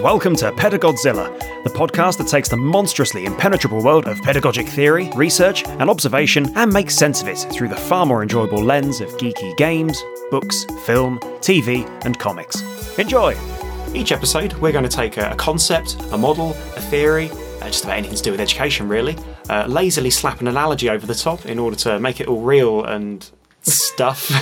welcome to Pedagodzilla, the podcast that takes the monstrously impenetrable world of pedagogic theory, research, and observation and makes sense of it through the far more enjoyable lens of geeky games, books, film, TV, and comics. Enjoy! Each episode, we're going to take a, a concept, a model, a theory, uh, just about anything to do with education, really, uh, lazily slap an analogy over the top in order to make it all real and stuff,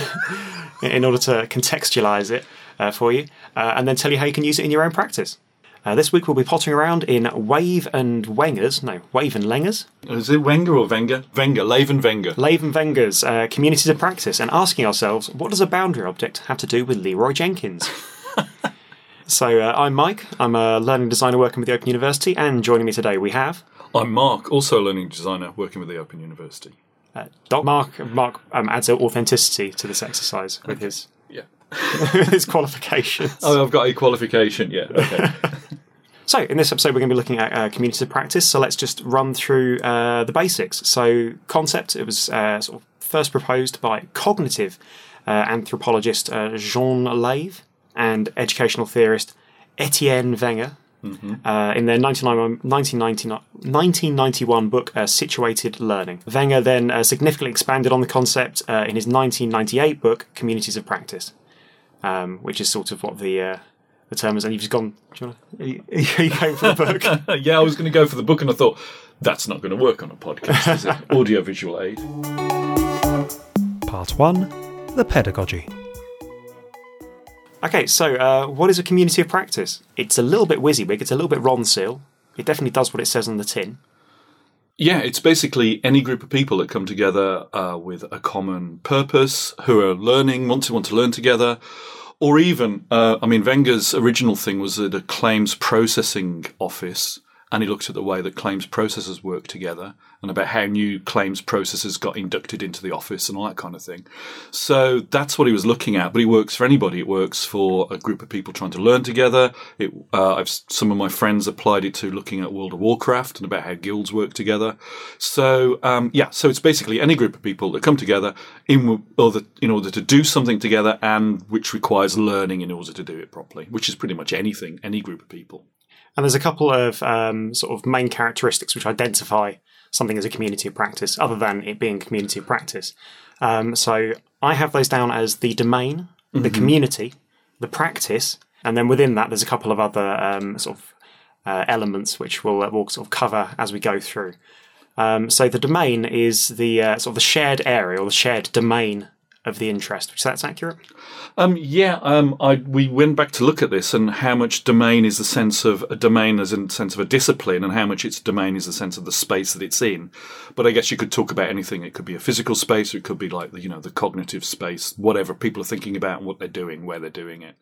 in order to contextualize it uh, for you, uh, and then tell you how you can use it in your own practice. Uh, this week we'll be pottering around in Wave and Wengers, no, Wave and Lengers, Is it Wenger or Wenger? Wenger, Laven Wenger. Lave and Wengers, uh, communities of practice, and asking ourselves, what does a boundary object have to do with Leroy Jenkins? so uh, I'm Mike, I'm a learning designer working with the Open University, and joining me today we have I'm Mark, also a learning designer working with the Open University. uh, Doc Mark. Mark um, adds authenticity to this exercise with his Yeah. his qualifications. Oh, I've got a qualification. Yeah. Okay. So, in this episode, we're going to be looking at uh, community of practice. So, let's just run through uh, the basics. So, concept it was uh, sort of first proposed by cognitive uh, anthropologist uh, Jean Lave and educational theorist Etienne Wenger. Uh, in their 1991 1999 1991 book, uh, Situated Learning. Wenger then uh, significantly expanded on the concept uh, in his 1998 book, Communities of Practice, um, which is sort of what the uh, the term is. And you've just gone, do you wanna, are, you, are you going for the book? yeah, I was going to go for the book, and I thought that's not going to work on a podcast, is it? Audio visual aid. Part 1 The Pedagogy. Okay, so uh, what is a community of practice? It's a little bit WYSIWYG, it's a little bit Ronseal. It definitely does what it says on the tin. Yeah, it's basically any group of people that come together uh, with a common purpose, who are learning, want to want to learn together, or even, uh, I mean, Wenger's original thing was at a claims processing office, and he looked at the way that claims processors work together, and about how new claims processors got inducted into the office and all that kind of thing. So that's what he was looking at. But it works for anybody. It works for a group of people trying to learn together. It, uh, I've some of my friends applied it to looking at World of Warcraft and about how guilds work together. So um, yeah, so it's basically any group of people that come together in order in order to do something together, and which requires learning in order to do it properly. Which is pretty much anything, any group of people. And there's a couple of um, sort of main characteristics which identify something as a community of practice, other than it being community of practice. Um, so I have those down as the domain, the community, the practice, and then within that, there's a couple of other um, sort of uh, elements which we'll, uh, we'll sort of cover as we go through. Um, so the domain is the uh, sort of the shared area or the shared domain of the interest. Which that's accurate. Um, yeah, um, I, we went back to look at this and how much domain is the sense of a domain as in the sense of a discipline and how much its domain is the sense of the space that it's in. But I guess you could talk about anything. It could be a physical space it could be like the, you know, the cognitive space, whatever people are thinking about and what they're doing, where they're doing it.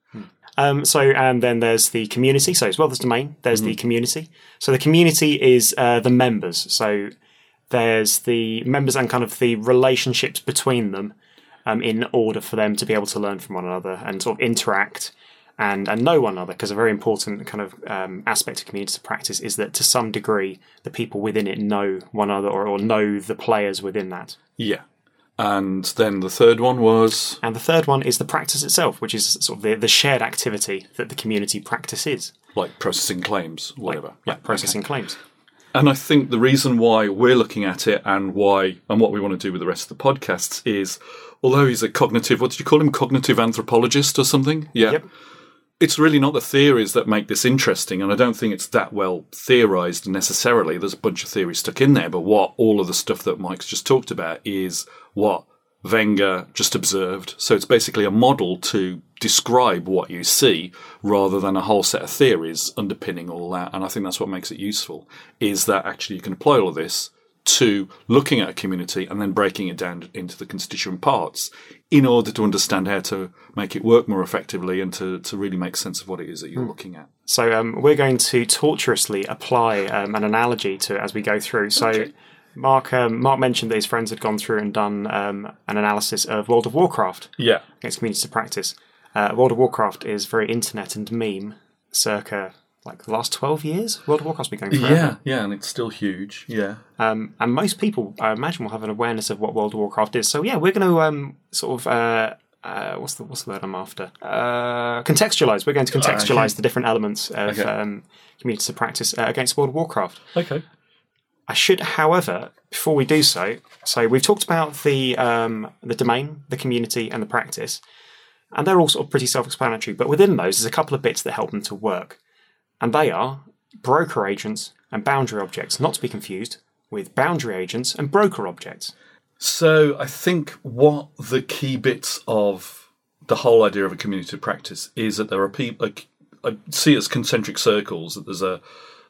Um, so, and then there's the community. So, as well as domain, there's the community. So, the community is uh, the members. So, there's the members and kind of the relationships between them um, in order for them to be able to learn from one another and sort of interact and, and know one another. Because a very important kind of um, aspect of community practice is that to some degree, the people within it know one another or, or know the players within that. Yeah. And then the third one was And the third one is the practice itself, which is sort of the, the shared activity that the community practice is. like processing claims, whatever. Yeah, processing claims. And I think the reason why we're looking at it and why and what we want to do with the rest of the podcasts is although he's a cognitive what did you call him? Cognitive anthropologist or something? Yeah. Yep. It's really not the theories that make this interesting, and I don't think it's that well theorized necessarily. There's a bunch of theories stuck in there, but what all of the stuff that Mike's just talked about is what Wenger just observed. So it's basically a model to describe what you see rather than a whole set of theories underpinning all that. And I think that's what makes it useful is that actually you can apply all of this to looking at a community and then breaking it down into the constituent parts in order to understand how to make it work more effectively and to, to really make sense of what it is that you're looking at. So um, we're going to tortuously apply um, an analogy to it as we go through. So Okay. Mark um, Mark mentioned that his friends had gone through and done um, an analysis of World of Warcraft Yeah. against community to practice. Uh, World of Warcraft is very internet and meme, circa like the last twelve years. World of Warcraft's been going forever. Yeah, yeah, and it's still huge. Yeah. Um, and most people, I imagine, will have an awareness of what World of Warcraft is. So yeah, we're going to um, sort of uh, uh, what's the what's the word I'm after? Uh, contextualize. We're going to contextualize the different elements of Okay. um, communities of practice uh, against World of Warcraft. Okay. I should, however, before we do so, so we've talked about the um, the domain, the community, and the practice, and they're all sort of pretty self-explanatory. But within those, there's a couple of bits that help them to work, and they are broker agents and boundary objects, not to be confused with boundary agents and broker objects. So I think what the key bits of the whole idea of a community of practice is that there are people. I see it as concentric circles. That there's a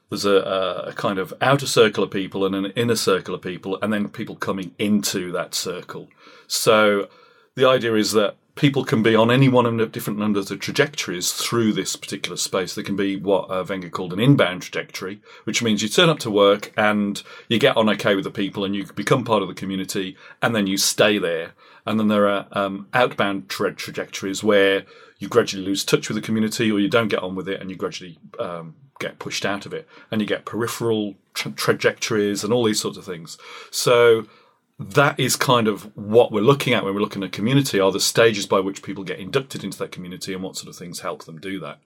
there's a, a kind of outer circle of people and an inner circle of people, and then people coming into that circle. So the idea is that people can be on any one of different numbers of trajectories through this particular space. There can be what uh, Wenger called an inbound trajectory, which means you turn up to work and you get on okay with the people and you become part of the community and then you stay there. And then there are um, outbound tra- trajectories where you gradually lose touch with the community or you don't get on with it and you gradually um, get pushed out of it. And you get peripheral tra- trajectories and all these sorts of things. So that is kind of what we're looking at when we're looking at community are the stages by which people get inducted into that community and what sort of things help them do that.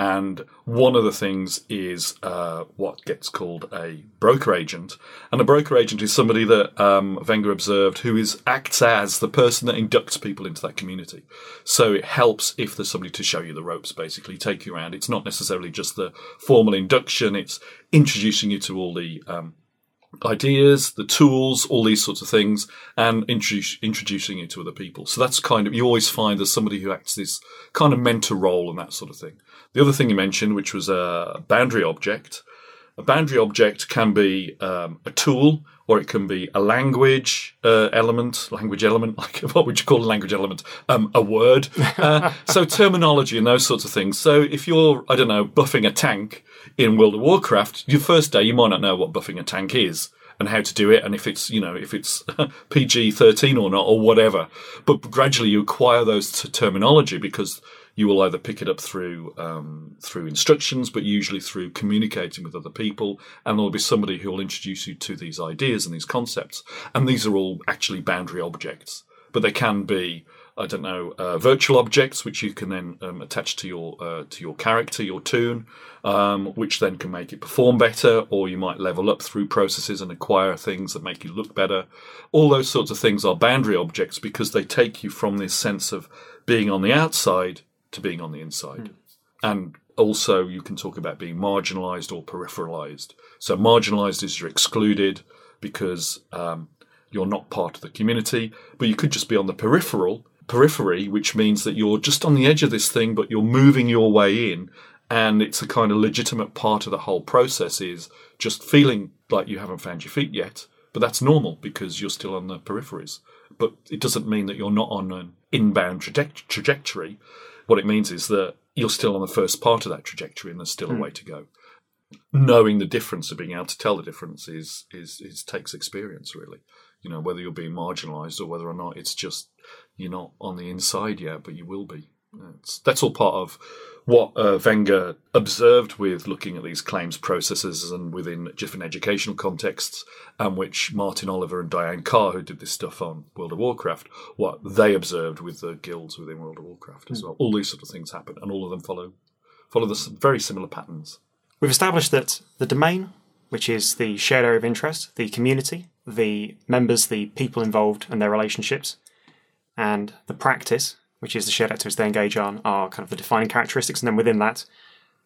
And one of the things is uh, what gets called a broker agent. And a broker agent is somebody that um, Wenger observed who is acts as the person that inducts people into that community. So it helps if there's somebody to show you the ropes, basically, take you around. It's not necessarily just the formal induction, it's introducing you to all the um, ideas, the tools, all these sorts of things, and introduce, introducing it to other people. So that's kind of, you always find there's somebody who acts this kind of mentor role and that sort of thing. The other thing you mentioned, which was a boundary object, a boundary object can be um, a tool or it can be a language uh, element, language element, like what would you call a language element? Um, a word. Uh, so terminology and those sorts of things. So if you're, I don't know, buffing a tank in World of Warcraft, your first day you might not know what buffing a tank is and how to do it and if it's, you know, if it's PG 13 or not or whatever. But gradually you acquire those t- terminology because you will either pick it up through um, through instructions, but usually through communicating with other people, and there'll be somebody who will introduce you to these ideas and these concepts. And these are all actually boundary objects, but they can be, I don't know, uh, virtual objects which you can then um, attach to your uh, to your character, your toon, um, which then can make it perform better, or you might level up through processes and acquire things that make you look better. All those sorts of things are boundary objects because they take you from this sense of being on the outside to being on the inside. And also, you can talk about being marginalized or peripheralized. So, marginalized is you're excluded because um, you're not part of the community, but you could just be on the peripheral periphery, which means that you're just on the edge of this thing, but you're moving your way in. And it's a kind of legitimate part of the whole process is just feeling like you haven't found your feet yet. But that's normal because you're still on the peripheries. But it doesn't mean that you're not on an inbound traje- trajectory. What it means is that you're still on the first part of that trajectory and there's still a hmm. way to go. Knowing the difference of being able to tell the difference is, is, is takes experience really. You know, whether you're being marginalized or whether or not it's just you're not on the inside yet, but you will be. That's, that's all part of what uh, Wenger observed with looking at these claims processes and within different educational contexts, and which Martin Oliver and Diane Carr, who did this stuff on World of Warcraft, what they observed with the guilds within World of Warcraft as well. All these sort of things happen, and all of them follow follow the very similar patterns. We've established that the domain, which is the shared area of interest, the community, the members, the people involved and their relationships, and the practice, which is the shared activities they engage on, are kind of the defining characteristics. And then within that,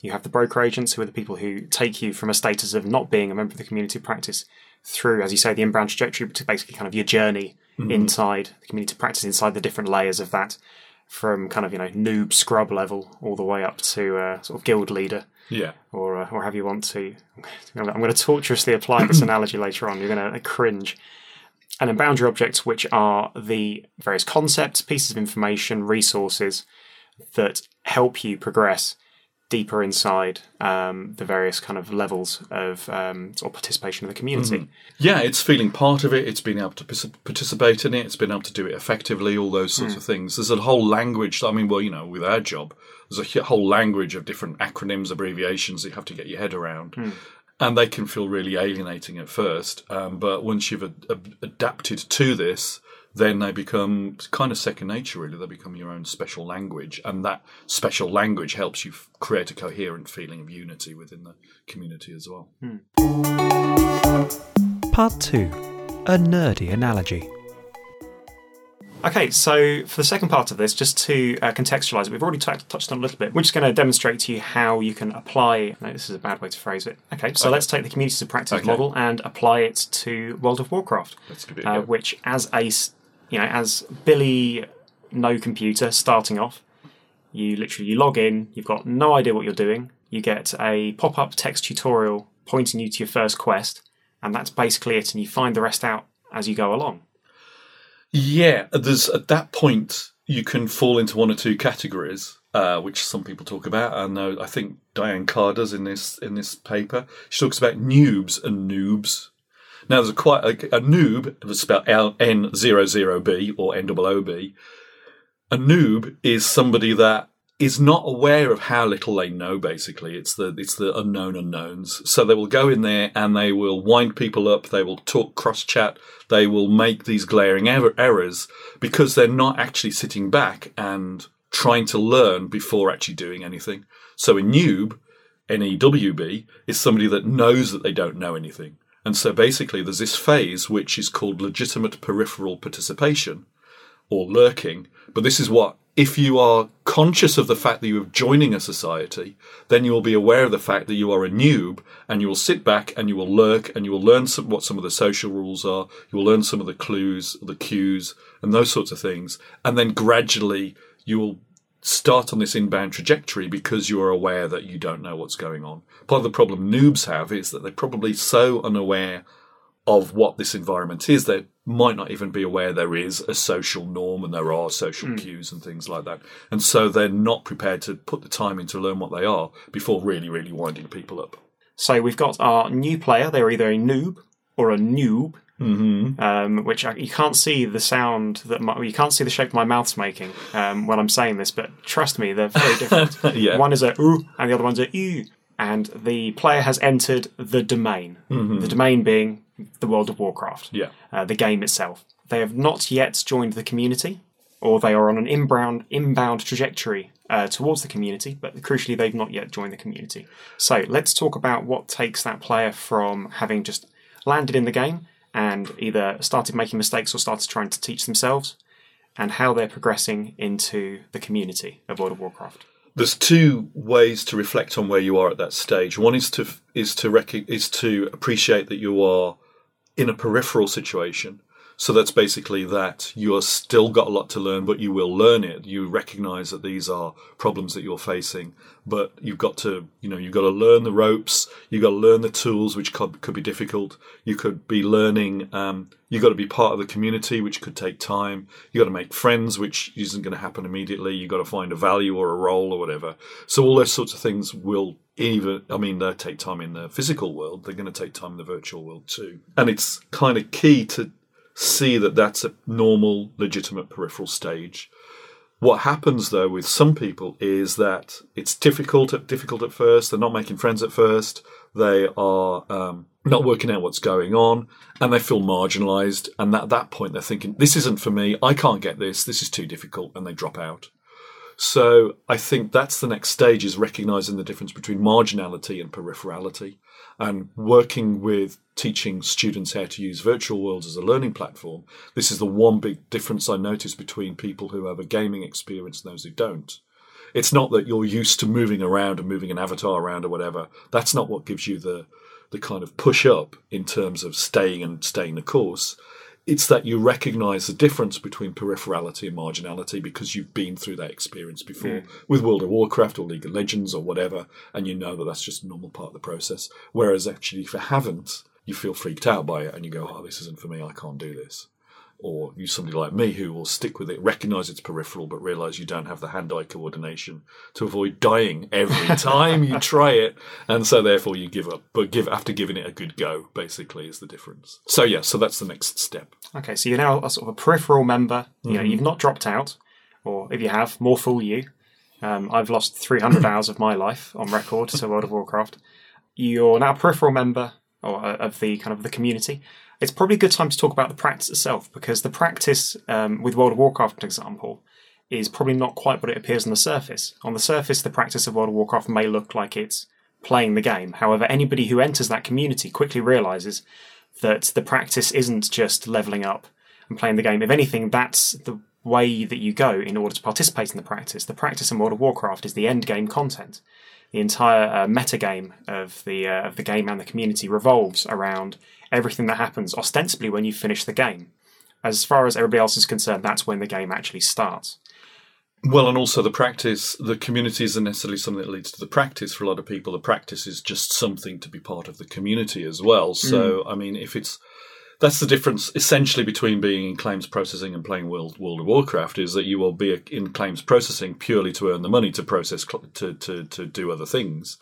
you have the broker agents, who are the people who take you from a status of not being a member of the community of practice through, as you say, the inbound trajectory, to basically kind of your journey inside the community of practice, inside the different layers of that, from kind of you know noob scrub level all the way up to uh, sort of guild leader Yeah. or uh, or however you want to. I'm going to tortuously apply this analogy later on. You're going to cringe. And then boundary objects, which are the various concepts, pieces of information, resources that help you progress deeper inside um, the various kind of levels of um, sort of participation of the community. Yeah, it's feeling part of it. It's being able to participate in it. It's been able to do it effectively. All those sorts of things. There's a whole language. I mean, well, you know, with our job, there's a whole language of different acronyms, abbreviations that you have to get your head around, and they can feel really alienating at first. Um, but once you've ad- ad- adapted to this, then they become kind of second nature, really. They become your own special language, and that special language helps you f- create a coherent feeling of unity within the community as well. Part 2 A nerdy analogy. Okay, so for the second part of this, just to uh, contextualize it, we've already t- touched on a little bit. We're just going to demonstrate to you how you can apply. No, this is a bad way to phrase it. Okay, so Okay. let's take the community to practice Okay. model and apply it to World of Warcraft, Let's give it a uh, which, as a you know, as Billy no computer starting off, you literally you log in, you've got no idea what you're doing. You get a pop-up text tutorial pointing you to your first quest, and that's basically it. And you find the rest out as you go along. Yeah, there's at that point you can fall into one or two categories, uh, which some people talk about. I know I think Diane Carr does in this in this paper. She talks about noobs and noobs. Now there's a quite a, a noob, it's spelled L N zero zero B or N O O B. A noob is somebody that is not aware of how little they know. Basically, it's the it's the unknown unknowns. So they will go in there and they will wind people up. They will talk cross chat. They will make these glaring er- errors because they're not actually sitting back and trying to learn before actually doing anything. So a newb, N E W B, is somebody that knows that they don't know anything. And so basically, there's this phase which is called legitimate peripheral participation or lurking. But this is what, if you are conscious of the fact that you are joining a society, then you will be aware of the fact that you are a newb and you will sit back and you will lurk and you will learn some, what some of the social rules are. You will learn some of the clues, the cues, and those sorts of things. And then gradually you will start on this inbound trajectory because you are aware that you don't know what's going on. Part of the problem noobs have is that they're probably so unaware of what this environment is, they might not even be aware there is a social norm and there are social cues and things like that. And so they're not prepared to put the time in to learn what they are before really, really winding people up. So we've got our new player. They're either a noob or a noob, mm-hmm. um, which I, you can't see the sound that my, you can't see the shape my mouth's making um, when I'm saying this. But trust me, they're very different. Yeah. One is a ooh, and the other one's a ew. And the player has entered the domain. The domain being the World of Warcraft. Yeah. uh, the game itself. They have not yet joined the community, or they are on an inbound inbound trajectory uh, towards the community, but crucially, they've not yet joined the community. So let's talk about what takes that player from having just landed in the game and either started making mistakes or started trying to teach themselves, and how they're progressing into the community of World of Warcraft. There's two ways to reflect on where you are at that stage. One is to is to rec- is to appreciate that you are in a peripheral situation. So that's basically that you are still got a lot to learn, but you will learn it. You recognize that these are problems that you're facing, but you've got to, you know, you've got to learn the ropes. You've got to learn the tools, which could, could be difficult. You could be learning, um, you've got to be part of the community, which could take time. You've got to make friends, which isn't going to happen immediately. You've got to find a value or a role or whatever. So all those sorts of things will even I mean they take time in the physical world, they're going to take time in the virtual world too. And it's kind of key to see that that's a normal, legitimate peripheral stage. What happens though with some people is that it's difficult at difficult at first. They're not making friends at first. They are um, not working out what's going on, and they feel marginalised. And at that point, they're thinking, "This isn't for me. I can't get this. This is too difficult," and they drop out. So I think that's the next stage is recognizing the difference between marginality and peripherality and working with teaching students how to use virtual worlds as a learning platform. This is the one big difference I notice between people who have a gaming experience and those who don't. It's not that you're used to moving around and moving an avatar around or whatever. That's not what gives you the the kind of push up in terms of staying and staying the course it's that you recognize the difference between peripherality and marginality because you've been through that experience before mm. with World of Warcraft or League of Legends or whatever, and you know that that's just a normal part of the process. Whereas actually, if you haven't, you feel freaked out by it and you go, oh, this isn't for me, I can't do this. Or you somebody like me who will stick with it, recognize it's peripheral, but realize you don't have the hand eye coordination to avoid dying every time you try it. And so therefore you give up. But give after giving it a good go, basically, is the difference. So yeah, so that's the next step. Okay, so you're now a sort of a peripheral member. You know, you've not dropped out, or if you have, more fool you. Um, I've lost 300 hours of my life on record to World of Warcraft. You're now a peripheral member or uh, of the kind of the community. It's probably a good time to talk about the practice itself because the practice um, with World of Warcraft, for example, is probably not quite what it appears on the surface. On the surface, the practice of World of Warcraft may look like it's playing the game. However, anybody who enters that community quickly realizes that the practice isn't just leveling up and playing the game. If anything, that's the way that you go in order to participate in the practice. The practice in World of Warcraft is the end game content. The entire uh, metagame of the uh, of the game and the community revolves around everything that happens ostensibly when you finish the game. As far as everybody else is concerned, that's when the game actually starts. Well, and also the practice, the community isn't necessarily something that leads to the practice for a lot of people. The practice is just something to be part of the community as well. So, I mean, if it's that's the difference essentially between being in claims processing and playing World, World of Warcraft is that you will be in claims processing purely to earn the money to process to, to to do other things,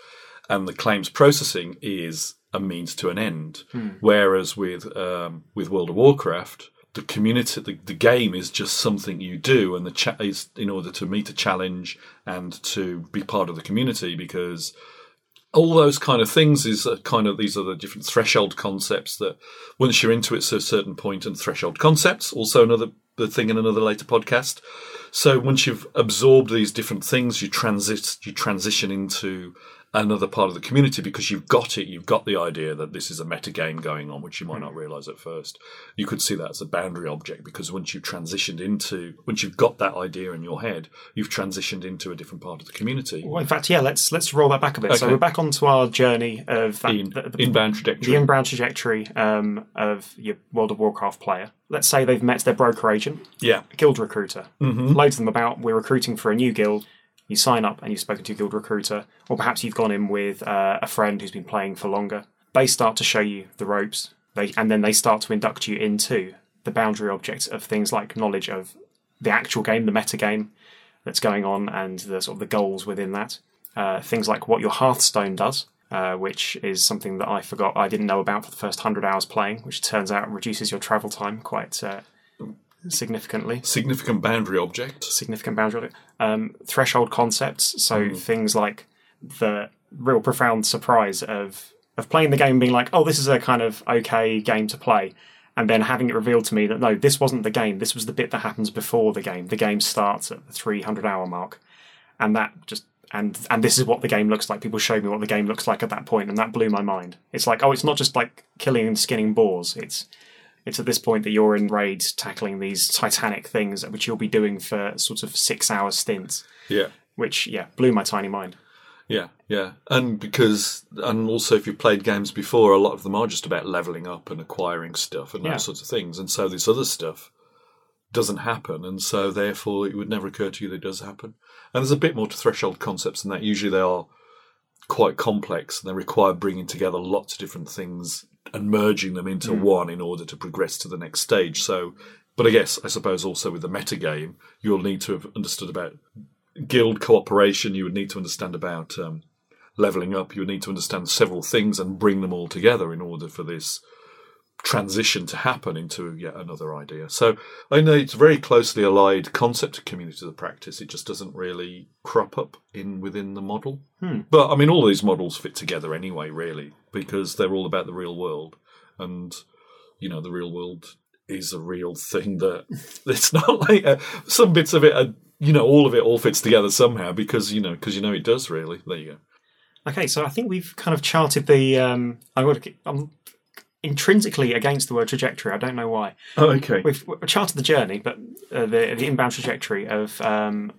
and the claims processing is a means to an end. Whereas with um, with World of Warcraft, the community, the, the game is just something you do, and the cha- is in order to meet a challenge and to be part of the community because all those kind of things is kind of these are the different threshold concepts that once you're into it to a certain point and threshold concepts also another the thing in another later podcast. So once you've absorbed these different things you transit you transition into another part of the community because you've got it you've got the idea that this is a meta game going on which you might not realize at first you could see that as a boundary object because once you've transitioned into once you've got that idea in your head you've transitioned into a different part of the community Well, in fact, yeah, let's let's roll that back a bit. So we're back onto our journey of that, in, the, the- inbound the inbound trajectory um, of your World of Warcraft player. Let's say they've met their broker agent, yeah guild recruiter. Mm-hmm. Loads of them about. We're recruiting for a new guild. You sign up and you've spoken to guild recruiter, or perhaps you've gone in with uh, a friend who's been playing for longer. They start to show you the ropes, they, and then they start to induct you into the boundary objects of things like knowledge of the actual game, the meta game that's going on, and the sort of the goals within that. Uh, things like what your Hearthstone does, uh, which is something that I forgot I didn't know about for the first hundred hours playing, which turns out reduces your travel time quite uh, significantly significant boundary object significant boundary. Um, threshold concepts, so things like the real profound surprise of of playing the game, and being like, "Oh, this is a kind of okay game to play," and then having it revealed to me that no, this wasn't the game. This was the bit that happens before the game. The game starts at the three hundred hour mark, and that just and and this is what the game looks like. People showed me what the game looks like at that point, and that blew my mind. It's like, oh, it's not just like killing and skinning boars. It's it's at this point that you're in raids tackling these titanic things, which you'll be doing for sort of six hour stints, yeah which, yeah, blew my tiny mind. Yeah, yeah, and because and also if you've played games before, a lot of them are just about leveling up and acquiring stuff and Yeah. those sorts of things, and so this other stuff doesn't happen, and so therefore it would never occur to you that it does happen. And there's a bit more to threshold concepts than that. Usually they are quite complex and they require bringing together lots of different things and merging them into one in order to progress to the next stage. So, but I guess I suppose also with the metagame, you'll need to have understood about guild cooperation. You would need to understand about um, leveling up. You would need to understand several things and bring them all together in order for this transition to happen into yet another idea. So I know it's a very closely allied concept to community to the practice. It just doesn't really crop up in within the model. But I mean, all these models fit together anyway, really, because they're all about the real world, and you know, the real world is a real thing. That it's not like uh, some bits of it are. You know, all of it all fits together somehow because you know because you know it does really. There you go. Okay, so I think we've kind of charted the. Um, to, I'm intrinsically against the word trajectory. I don't know why. Oh, okay. We've, we've charted the journey, but uh, the the inbound trajectory of um,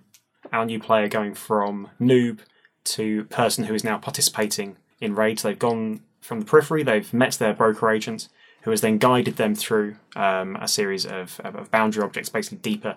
our new player going from noob to person who is now participating in raids. They've gone from the periphery. They've met their broker agent, who has then guided them through um, a series of, of, boundary objects, basically deeper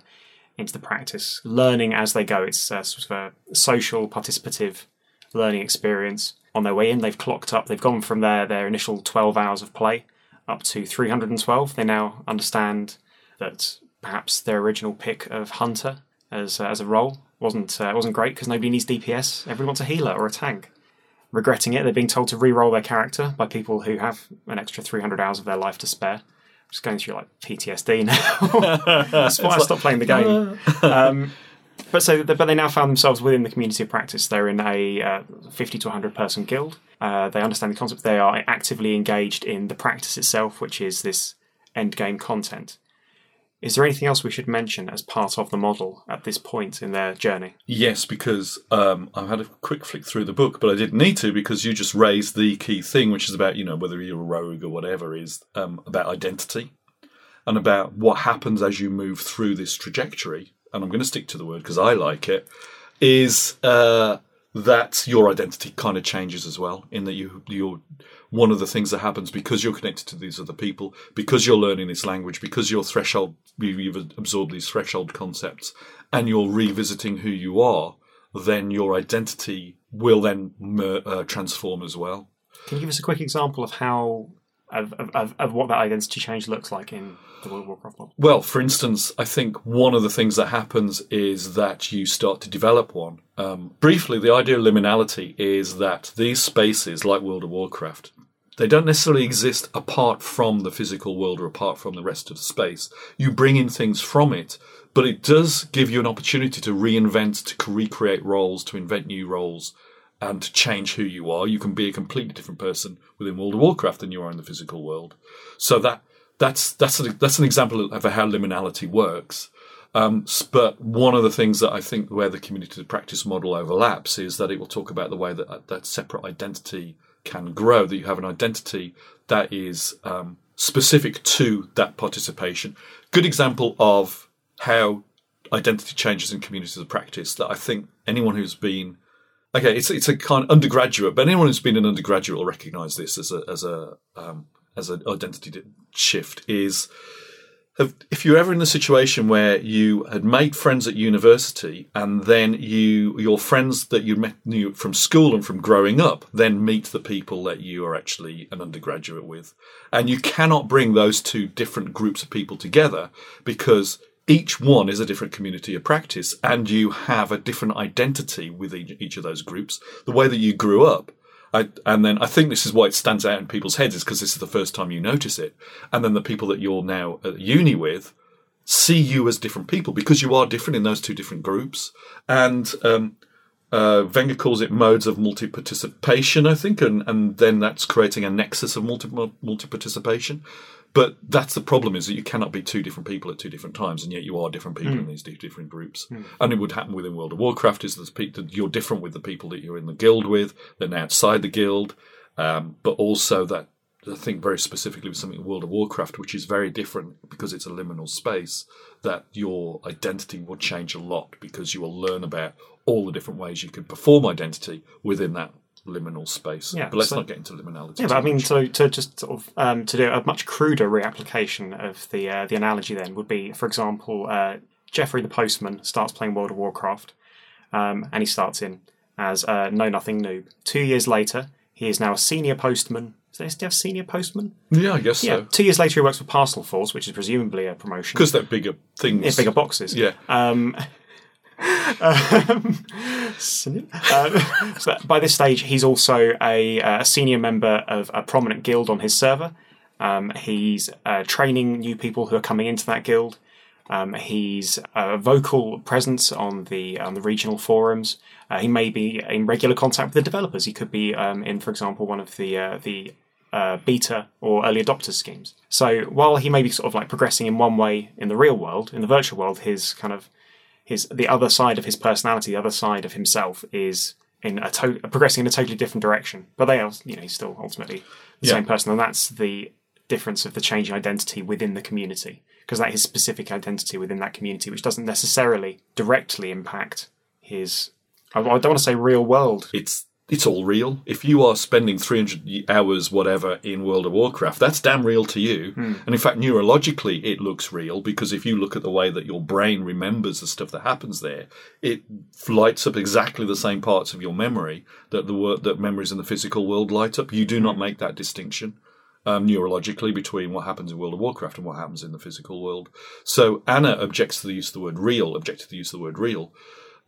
into the practice, learning as they go. It's uh, sort of a social, participative learning experience. On their way in, they've clocked up. They've gone from their their initial twelve hours of play up to 312. They now understand that perhaps their original pick of hunter as uh, as a role wasn't uh, wasn't great because nobody needs DPS. Everyone wants a healer or a tank. Regretting it, they're being told to re-roll their character by people who have an extra 300 hours of their life to spare. Just going through like PTSD now. That's why I stopped playing the game. Um, But so, but they now found themselves within the community of practice. They're in a uh, 50 to 100 person guild. Uh, they understand the concept. They are actively engaged in the practice itself, which is this end game content. Is there anything else we should mention as part of the model at this point in their journey? Yes, because um, I've had a quick flick through the book, but I didn't need to because you just raised the key thing, which is about, you know, whether you're a rogue or whatever, is um, about identity and about what happens as you move through this trajectory. And I'm going to stick to the word because I like it. Is uh, that your identity kind of changes as well, in that you you're one of the things that happens because you're connected to these other people, because you're learning this language, because your threshold, you've absorbed these threshold concepts, and you're revisiting who you are, then your identity will then uh, transform as well. Can you give us a quick example of how of, of, of what that identity change looks like in the World of Warcraft? Well, for instance, I think one of the things that happens is that you start to develop one. Um, briefly, the idea of liminality is that these spaces, like World of Warcraft, they don't necessarily exist apart from the physical world or apart from the rest of the space. You bring in things from it, but it does give you an opportunity to reinvent, to recreate roles, to invent new roles, and to change who you are. You can be a completely different person within World of Warcraft than you are in the physical world. So that that's that's a, that's an example of how liminality works. Um, but one of the things that I think where the community of practice model overlaps is that it will talk about the way that that separate identity can grow, that you have an identity that is um, specific to that participation. Good example of how identity changes in communities of practice that I think anyone who's been okay, it's it's a kind of undergraduate, but anyone who's been an undergraduate will recognise this as a as a um, as an identity shift is have, if you're ever in a situation where you had made friends at university and then you your friends that you met knew from school and from growing up then meet the people that you are actually an undergraduate with. And you cannot bring those two different groups of people together because each one is a different community of practice and you have a different identity with each of those groups the way that you grew up I, and then I think this is why it stands out in people's heads is because this is the first time you notice it. And then the people that you're now at uni with see you as different people because you are different in those two different groups. And um, uh, Wenger calls it modes of multi participation, I think, and, and then that's creating a nexus of multi multi participation. But that's the problem is that you cannot be two different people at two different times, and yet you are different people mm. in these two different groups. Mm. And it would happen within World of Warcraft is that you're different with the people that you're in the guild with, than outside the guild, um, but also that I think very specifically with something in World of Warcraft, which is very different because it's a liminal space, that your identity will change a lot because you will learn about all the different ways you can perform identity within that liminal space. Yeah, but let's so, not get into liminality. Yeah, but I mean, so to just sort of um, to do a much cruder reapplication of the uh, the analogy then would be, for example, uh, Jeffrey the postman starts playing World of Warcraft, um, and he starts in as a know nothing noob. Two years later, he is now a senior postman. Does they still have senior postman? Yeah, I guess yeah. so. Two years later, he works for Parcel Force, which is presumably a promotion because they're bigger things, yeah, bigger boxes. Yeah. Um, um, uh, so by this stage, he's also a, a, senior member of a prominent guild on his server. Um, he's uh, training new people who are coming into that guild. Um, he's a vocal presence on the on the regional forums. Uh, he may be in regular contact with the developers. He could be um, in, for example, one of the uh, the uh, beta or early adopter schemes. So while he may be sort of like progressing in one way in the real world, in the virtual world, his kind of his the other side of his personality, the other side of himself, is in a to- progressing in a totally different direction. But they are, you know, he's still ultimately the yeah. same person, and that's the difference of the changing identity within the community, because that is specific identity within that community, which doesn't necessarily directly impact his. I don't want to say real world. It's it's all real. If you are spending 300 hours, whatever, in World of Warcraft, that's damn real to you. Mm. And in fact, neurologically, it looks real because if you look at the way that your brain remembers the stuff that happens there, it lights up exactly the same parts of your memory that the that memories in the physical world light up. You do not hmm. make that distinction. Um, neurologically between what happens in World of Warcraft and what happens in the physical world. So Anna objects to the use of the word real, objects to the use of the word real,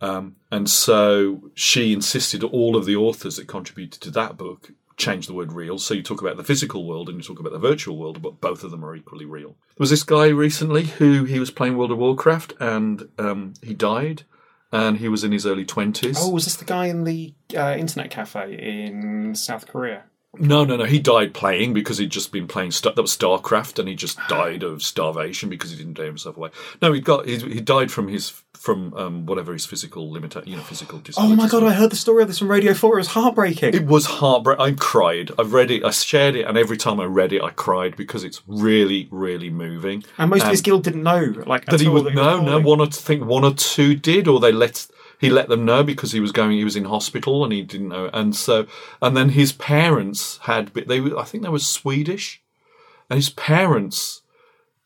um, and so she insisted all of the authors that contributed to that book change the word real. So you talk about the physical world and you talk about the virtual world, but both of them are equally real. There was this guy recently who he was playing World of Warcraft and um, he died. and he was in his early twenties. Oh, was this the guy in the uh, internet cafe in South Korea? No, no, no. He died playing because he'd just been playing. Star- that was Starcraft, and he just died of starvation because he didn't dare himself away. No, he got he, he died from his from um, whatever his physical limit, you know, physical Oh my god, I heard the story of this from Radio 4. It was heartbreaking. It was heartbreaking. I cried. I've read it. I shared it, and every time I read it, I cried because it's really, really moving. and most of his guild didn't know. Like, that at he would that no, was no. falling. One or I think one or two did, or they let he let them know because he was going. He was in hospital and he didn't know. And so, and then his parents had. They, I think they were Swedish, and his parents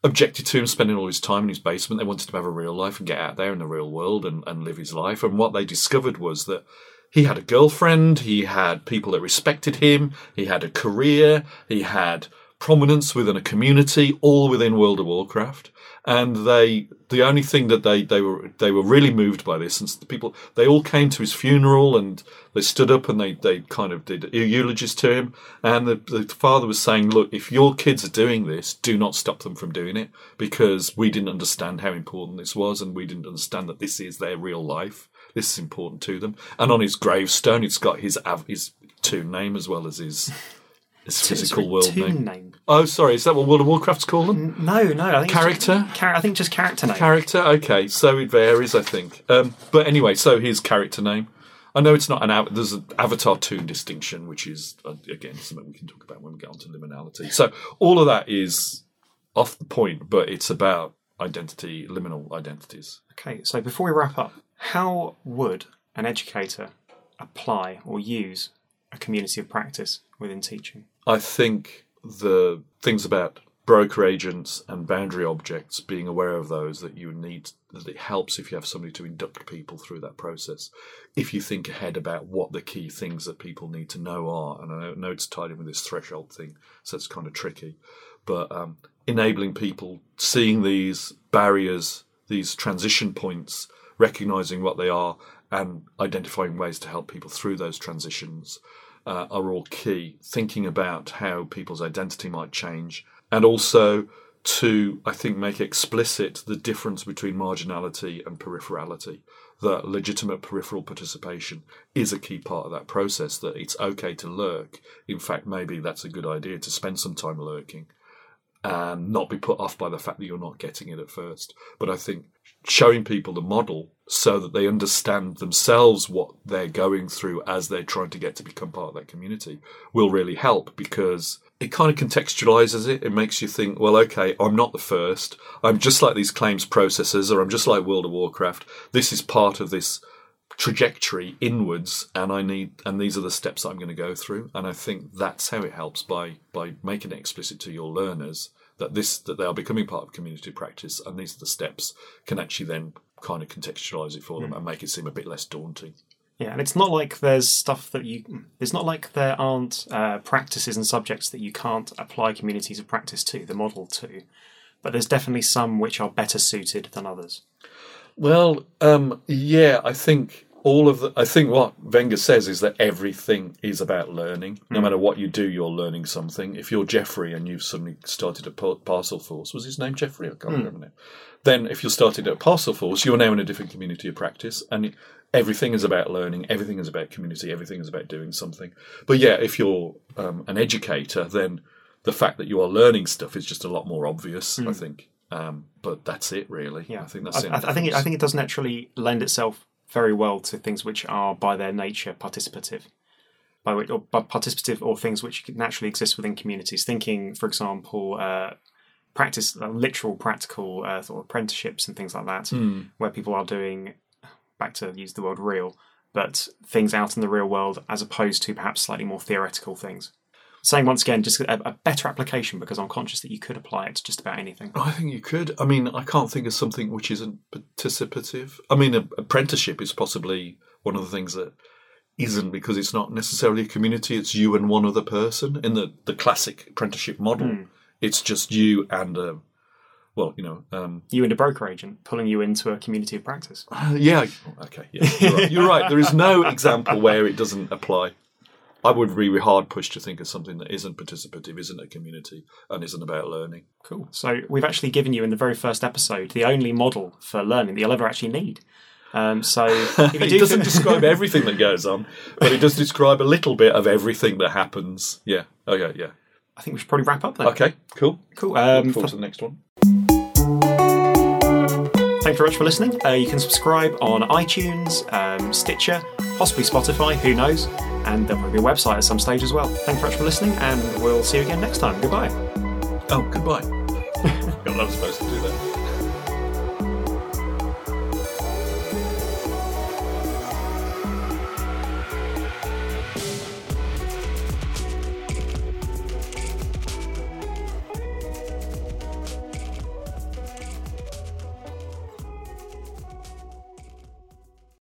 objected to him spending all his time in his basement. They wanted to have a real life and get out there in the real world and, and live his life. And what they discovered was that he had a girlfriend, he had people that respected him, he had a career, he had prominence within a community, all within World of Warcraft. And they, the only thing that they, they were, they were really moved by this, and the people, they all came to his funeral and they stood up and they, they kind of did eulogies to him. And the, the father was saying, look, if your kids are doing this, do not stop them from doing it because we didn't understand how important this was and we didn't understand that this is their real life. This is important to them. And on his gravestone, it's got his, his toon name as well as his, his physical world toon name. Oh, sorry. Is that what World of Warcraft's call them? No, no. I think Character? Just, char- I think just character name. Character? Okay, so it varies, I think. Um, but anyway, so his character name. I know it's not an av- there's an Avatar Toon distinction, which is uh, again something we can talk about when we get onto liminality. So all of that is off the point, but it's about identity, liminal identities. Okay, so before we wrap up, how would an educator apply or use a community of practice within teaching? I think the things about broker agents and boundary objects, being aware of those, that you need, that it helps if you have somebody to induct people through that process. If you think ahead about what the key things that people need to know are, and I know it's tied in with this threshold thing, so it's kind of tricky, but um, enabling people seeing these barriers, these transition points, recognizing what they are, and identifying ways to help people through those transitions uh, are all key. Thinking about how people's identity might change, and also to, I think, make explicit the difference between marginality and peripherality. That legitimate peripheral participation is a key part of that process, that it's okay to lurk. In fact, maybe that's a good idea to spend some time lurking and not be put off by the fact that you're not getting it at first. But I think showing people the model so that they understand themselves what they're going through as they're trying to get to become part of that community will really help because it kind of contextualizes it. It makes you think, well, okay, I'm not the first. I'm just like these claims processors, or I'm just like World of Warcraft. This is part of this trajectory inwards and I need and these are the steps I'm going to go through and I think that's how it helps by by making it explicit to your learners that this that they are becoming part of community practice and these are the steps can actually then kind of contextualize it for them and make it seem a bit less daunting. Yeah, and it's not like there's stuff that you. It's not like there aren't uh, practices and subjects that you can't apply communities of practice to, the model to. But there's definitely some which are better suited than others. Well, um, yeah, I think all of the. I think what Wenger says is that everything is about learning. No matter what you do, you're learning something. If you're Jeffrey and you've suddenly started a parcel force, was his name Jeffrey? I can't remember now. Then, if you're starting a parcel force, you're now in a different community of practice, and everything is about learning. Everything is about community. Everything is about doing something. But yeah, if you're um, an educator, then the fact that you are learning stuff is just a lot more obvious. I think. Um, but that's it, really. Yeah, I think that's. I, only I think it, I think it does naturally lend itself very well to things which are by their nature participative, by which or by participative or things which naturally exist within communities. Thinking, for example, uh, practice uh, literal practical uh, sort of apprenticeships and things like that, Hmm. where people are doing back to use the word real, but things out in the real world as opposed to perhaps slightly more theoretical things. Saying once again, just a, a better application because I'm conscious that you could apply it to just about anything. I think you could. I mean, I can't think of something which isn't participative. I mean, a, apprenticeship is possibly one of the things that isn't because it's not necessarily a community. It's you and one other person. In the, the classic apprenticeship model, it's just you and a, well, you know, um, You and a broker agent pulling you into a community of practice. uh, yeah, okay, yeah, you're right. you're right. There is no example where it doesn't apply. I would be hard pushed to think of something that isn't participative, isn't a community, and isn't about learning. Cool. So we've actually given you in the very first episode the only model for learning that you'll ever actually need. Um, so if you He do doesn't describe everything that goes on, but he does describe a little bit of everything that happens. Yeah. Okay. Yeah. I think we should probably wrap up then. Okay. Cool. Cool. Um, Look forward to the next one. Thanks very much for listening. Uh, you can subscribe on iTunes, um, Stitcher, possibly Spotify, who knows? And there'll probably be a website at some stage as well. Thanks very much for listening, and we'll see you again next time. Goodbye. Oh, goodbye. You're not supposed to do that.